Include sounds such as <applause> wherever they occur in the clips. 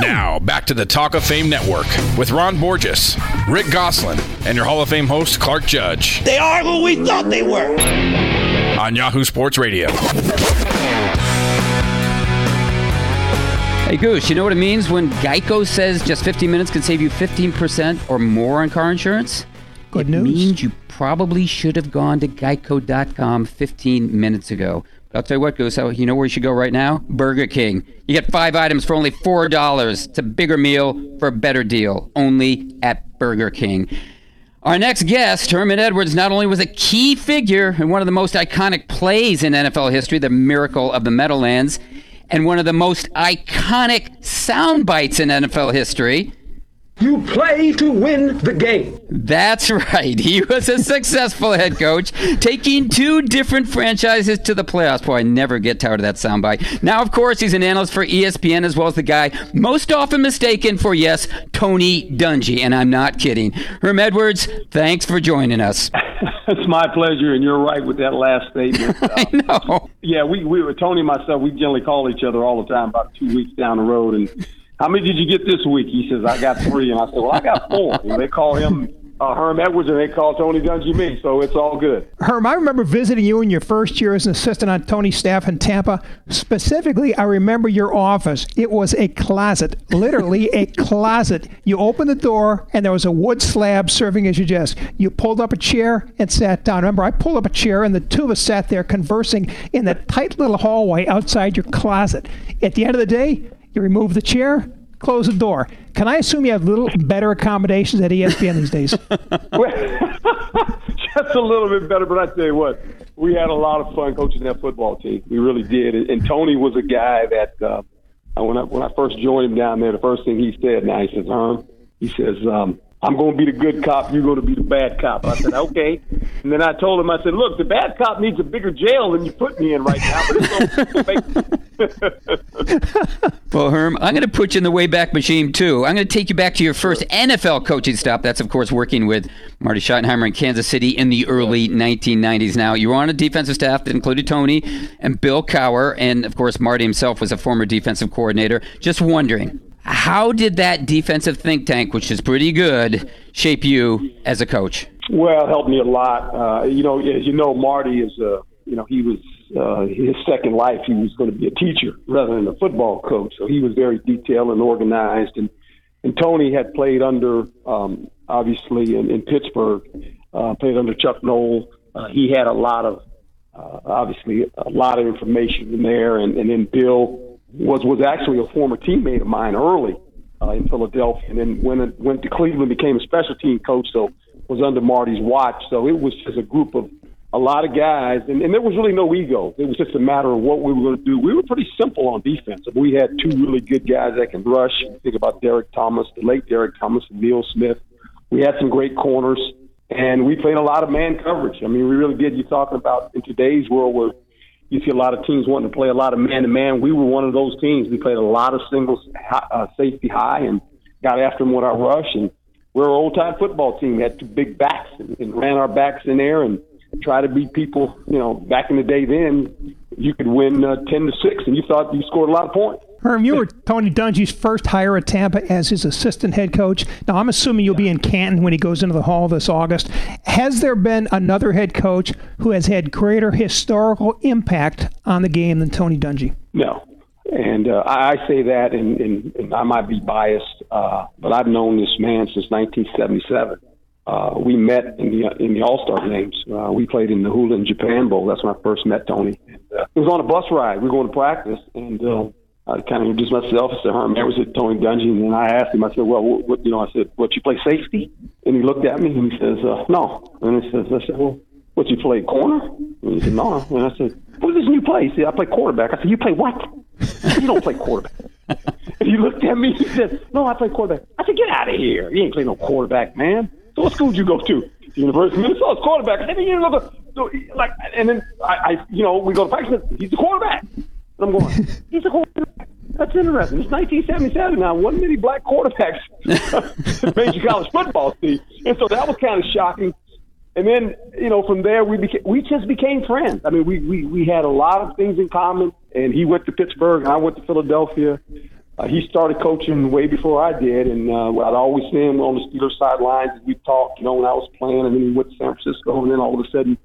Now, back to the Talk of Fame Network with Ron Borges, Rick Gosselin, and your Hall of Fame host, Clark Judge. They are who we thought they were. On Yahoo Sports Radio. Hey, Goose, you know what it means when Geico says just 15 minutes can save you 15% or more on car insurance? Good it news. means you probably should have gone to geico.com 15 minutes ago. I'll tell you what, Goose, you know where you should go right now? Burger King. You get five items for only $4. It's a bigger meal for a better deal. Only at Burger King. Our next guest, Herman Edwards, not only was a key figure in one of the most iconic plays in NFL history, the Miracle of the Meadowlands, and one of the most iconic sound bites in NFL history. You play to win the game. That's right. <laughs> He was a successful head coach, taking two different franchises to the playoffs. Boy, I never get tired of that soundbite. Now, of course, he's an analyst for ESPN as well as the guy most often mistaken for, yes, Tony Dungy. And I'm not kidding. Herm Edwards, thanks for joining us. <laughs> it's my pleasure, and you're right with that last statement. Uh, <laughs> I know. Yeah, we, we were, Tony and myself, we generally call each other all the time about two weeks down the road. And how many did you get this week? He says, I got three. And I said, well, I got four. And they call him uh, Herm Edwards, and they call Tony Dungy me. So it's all good. Herm, I remember visiting you in your first year as an assistant on Tony's staff in Tampa. Specifically, I remember your office. It was a closet, literally a <laughs> closet. You opened the door, and there was a wood slab serving as your desk. You pulled up a chair and sat down. Remember, I pulled up a chair, and the two of us sat there conversing in that tight little hallway outside your closet. At the end of the day, you remove the chair, close the door. Can I assume you have little better accommodations at ESPN these days? <laughs> Just a little bit better, but I tell you what, we had a lot of fun coaching that football team. We really did. And Tony was a guy that uh, when I when I first joined him down there, the first thing he said, now he says, "Herm," he says, um, I'm going to be the good cop. You're going to be the bad cop. I said, okay. And then I told him, I said, look, the bad cop needs a bigger jail than you put me in right now. But it's <laughs> well, Herm, I'm going to put you in the Wayback Machine, too. I'm going to take you back to your first NFL coaching stop. That's, of course, working with Marty Schottenheimer in Kansas City in the early 1990s. Now, you were on a defensive staff that included Tony and Bill Cowher. And, of course, Marty himself was a former defensive coordinator. Just wondering, how did that defensive think tank, which is pretty good, shape you as a coach? Well, it helped me a lot. Uh, you know, as you know, Marty is a, you know, he was uh, his second life. He was going to be a teacher rather than a football coach. So he was very detailed and organized. And and Tony had played under, um, obviously, in, in Pittsburgh, uh, played under Chuck Noll. Uh, he had a lot of, uh, obviously, a lot of information in there. And, and then Bill was was actually a former teammate of mine early uh, in Philadelphia, and then when it went to Cleveland, became a special team coach. So was under Marty's watch. So it was just a group of a lot of guys, and, and there was really no ego. It was just a matter of what we were going to do. We were pretty simple on defense. We had two really good guys that can rush. Think about Derrick Thomas, the late Derrick Thomas, and Neil Smith. We had some great corners, and we played a lot of man coverage. I mean, we really did. You're talking about in today's world where you see a lot of teams wanting to play a lot of man to man. We were one of those teams. We played a lot of singles, uh, safety high, and got after them with our rush. And we're an old time football team. We had two big backs and, and ran our backs in there and try to beat people. You know, back in the day, then you could win uh, ten to six, and you thought you scored a lot of points. Herm, you were Tony Dungy's first hire at Tampa as his assistant head coach. Now, I'm assuming you'll be in Canton when he goes into the Hall this August. Has there been another head coach who has had greater historical impact on the game than Tony Dungy? No. And uh, I say that, and, and, and I might be biased, uh, but I've known this man since 1977. Uh, we met in the in the All Star games. Uh, we played in the Hula in Japan Bowl. That's when I first met Tony. And, uh, it was on a bus ride. We were going to practice, and uh, I kind of introduced myself. I said, "Herm was at Tony Dungy," and I asked him. I said, "Well, what, what, you know?" I said, "What you play safety?" And he looked at me and he says, uh, "No." And he says, "I said, well, what you play corner?" And he said, "No." And I said, "What position you play?" He said, "I play quarterback." I said, "You play what?" Said, you don't play quarterback. <laughs> and he looked at me. And he said, "No, I play quarterback." I said, "Get out of here! You ain't play no quarterback, man." So what school did you go to? The University of Minnesota's quarterback. I said, you know, so, like, and then I, I, you know, we go to practice. He's a quarterback. And I'm going, <laughs> he's a quarterback. That's interesting. It's 1977 now. One many black quarterbacks <laughs> major college football team, and so that was kind of shocking. And then, you know, from there we became, we just became friends. I mean, we, we we had a lot of things in common. And he went to Pittsburgh, and I went to Philadelphia. uh, he started coaching way before I did, and uh, I'd always see him on the Steelers sidelines as we talked, you know, when I was playing, and then he went to San Francisco, and then all of a sudden,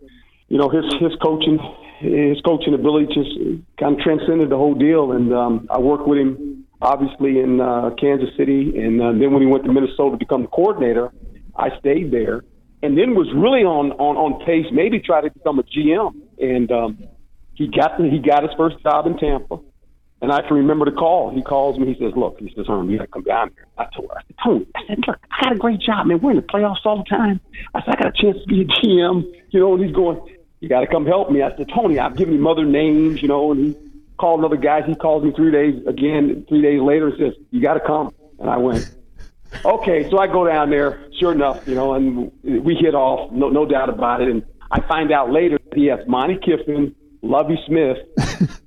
you know, his his coaching his coaching ability just kind of transcended the whole deal, and um, I worked with him obviously in uh, Kansas City, and uh, then when he went to Minnesota to become the coordinator, I stayed there, and then was really on on on pace, maybe try to become a GM, and um, he got he got his first job in Tampa and I can remember the call. He calls me. He says, "Look," he says, "Herm, you got to come down here." I told her, I said, "Tony," I said, "Look, I got a great job, man. We're in the playoffs all the time." I said, "I got a chance to be a GM, you know." And he's going, "You got to come help me." I said, "Tony, I've given him other names, you know." And he called other guys. He calls me three days again. Three days later, and says, "You got to come." And I went, "Okay." So I go down there. Sure enough, you know, and we hit off. No, no doubt about it. And I find out later that he has Monte Kiffin, Lovie Smith,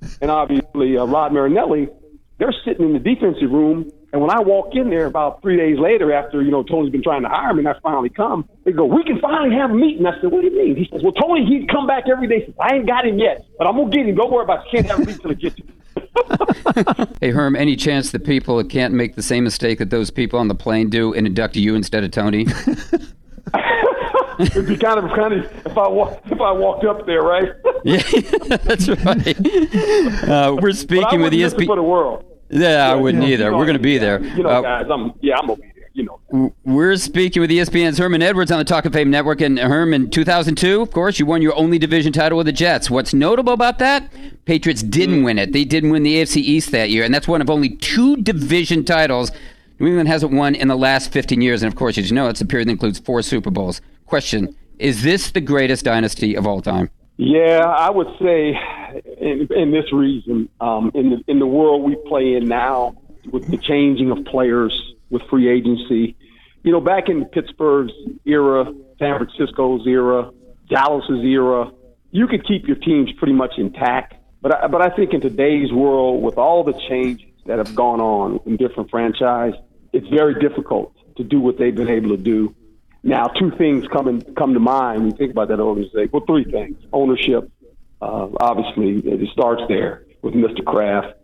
<laughs> and obviously uh, Rod Marinelli they're sitting in the defensive room. And when I walk in there about three days later, after you know Tony's been trying to hire me, and I finally come, they go, "We can finally have a meeting." I said, "What do you mean?" He says, "Well, Tony, he'd come back every day." Says, "I ain't got him yet, but I'm gonna get him. Don't worry about it. You can't have a meeting till I get you." hey Herm, any chance that people can't make the same mistake that those people on the plane do and induct you instead of Tony? <laughs> It'd be kind of funny if I walk, if I walked up there, right? <laughs> yeah, <laughs> that's right. Uh, we're speaking with ESPN for the world. Yeah, yeah I wouldn't either. We're going to be there. You know, uh, guys, I'm yeah, I'm gonna be there. You know. We're speaking with ESPN's Herman Edwards on the Talk of Fame Network. And Herman, 2002, of course, you won your only division title with the Jets. What's notable about that? Patriots didn't win it. They didn't win the AFC East that year, and that's one of only two division titles New England hasn't won in the last 15 years. And of course, as you know, it's a period that includes four Super Bowls. Question Is this the greatest dynasty of all time? Yeah, I would say, in, in this reason, um, in the in the world we play in now, with the changing of players, with free agency, you know, back in Pittsburgh's era, San Francisco's era, Dallas's era, you could keep your teams pretty much intact. But I, but I think in today's world, with all the changes that have gone on in different franchises, it's very difficult to do what they've been able to do now, two things come in, come to mind when you think about that organization. Well, three things: ownership, uh, obviously, it starts there with Mr. Kraft,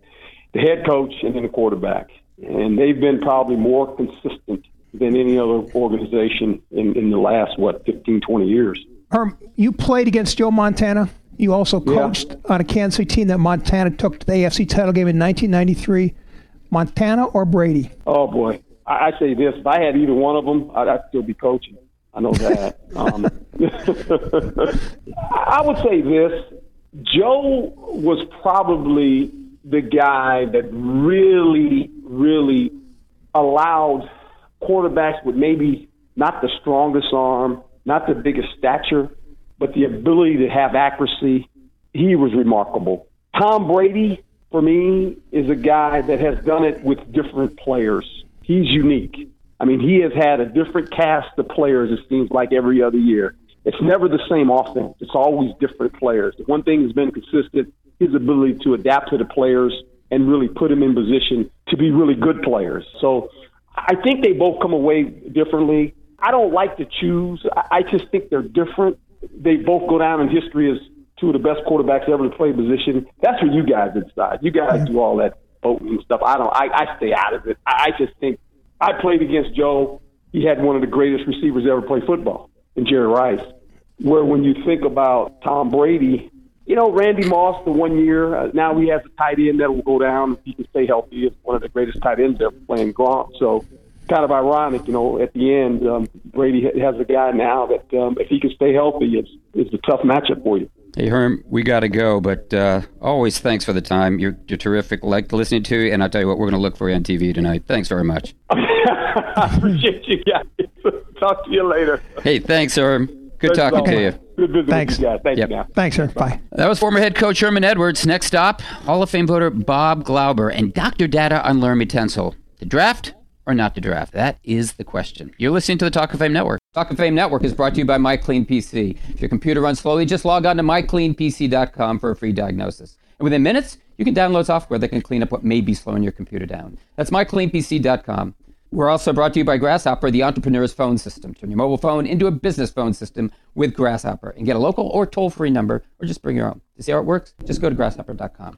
the head coach, and then the quarterback. And they've been probably more consistent than any other organization in, in the last what 15, 20 years. Herm, you played against Joe Montana. You also coached yeah. on a Kansas City team that Montana took to the AFC title game in 1993. Montana or Brady? Oh boy, I, I say this: if I had either one of them, I'd, I'd still be coaching. I know that. um, <laughs> I would say this: Joe was probably the guy that really, really allowed quarterbacks with maybe not the strongest arm, not the biggest stature, but the ability to have accuracy. He was remarkable. Tom Brady, for me, is a guy that has done it with different players he's unique. I mean, he has had a different cast of players, it seems like, every other year. It's never the same offense. It's always different players. The one thing has been consistent, his ability to adapt to the players and really put them in position to be really good players. So I think they both come away differently. I don't like to choose. I just think they're different. They both go down in history as two of the best quarterbacks ever to play the position. That's what you guys decide. You guys do all that voting and stuff. I don't. I, I stay out of it. I just think I played against Joe. He had one of the greatest receivers ever play football in Jerry Rice. Where when you think about Tom Brady, you know Randy Moss the one year. Uh, now he has a tight end that will go down if he can stay healthy. It's one of the greatest tight ends ever playing Gronk. So kind of ironic, you know. At the end, um, Brady has a guy now that um, if he can stay healthy, it's it's a tough matchup for you. Hey Herm, we got to go, but uh, always thanks for the time. You're, you're terrific. Like listening to you, and I'll tell you what, we're going to look for you on TV tonight. Thanks very much. <laughs> I appreciate you guys. Talk to you later. Hey, thanks, Herm. Good talking to you. Good visiting Thanks. you guys. Thank yep. you now. Thanks, sir. Bye. That was former head coach Herman Edwards. Next stop, Hall of Fame voter Bob Glauber and Dr. Data on Laremy Tunsil. The draft or not to draft? That is the question. You're listening to the Talk of Fame Network. Talk of Fame Network is brought to you by MyCleanPC. If your computer runs slowly, just log on to mycleanpc.com for a free diagnosis. And within minutes, you can download software that can clean up what may be slowing your computer down. That's mycleanpc.com. We're also brought to you by Grasshopper, the entrepreneur's phone system. Turn your mobile phone into a business phone system with Grasshopper and get a local or toll free number or just bring your own. To see how it works, just go to grasshopper.com.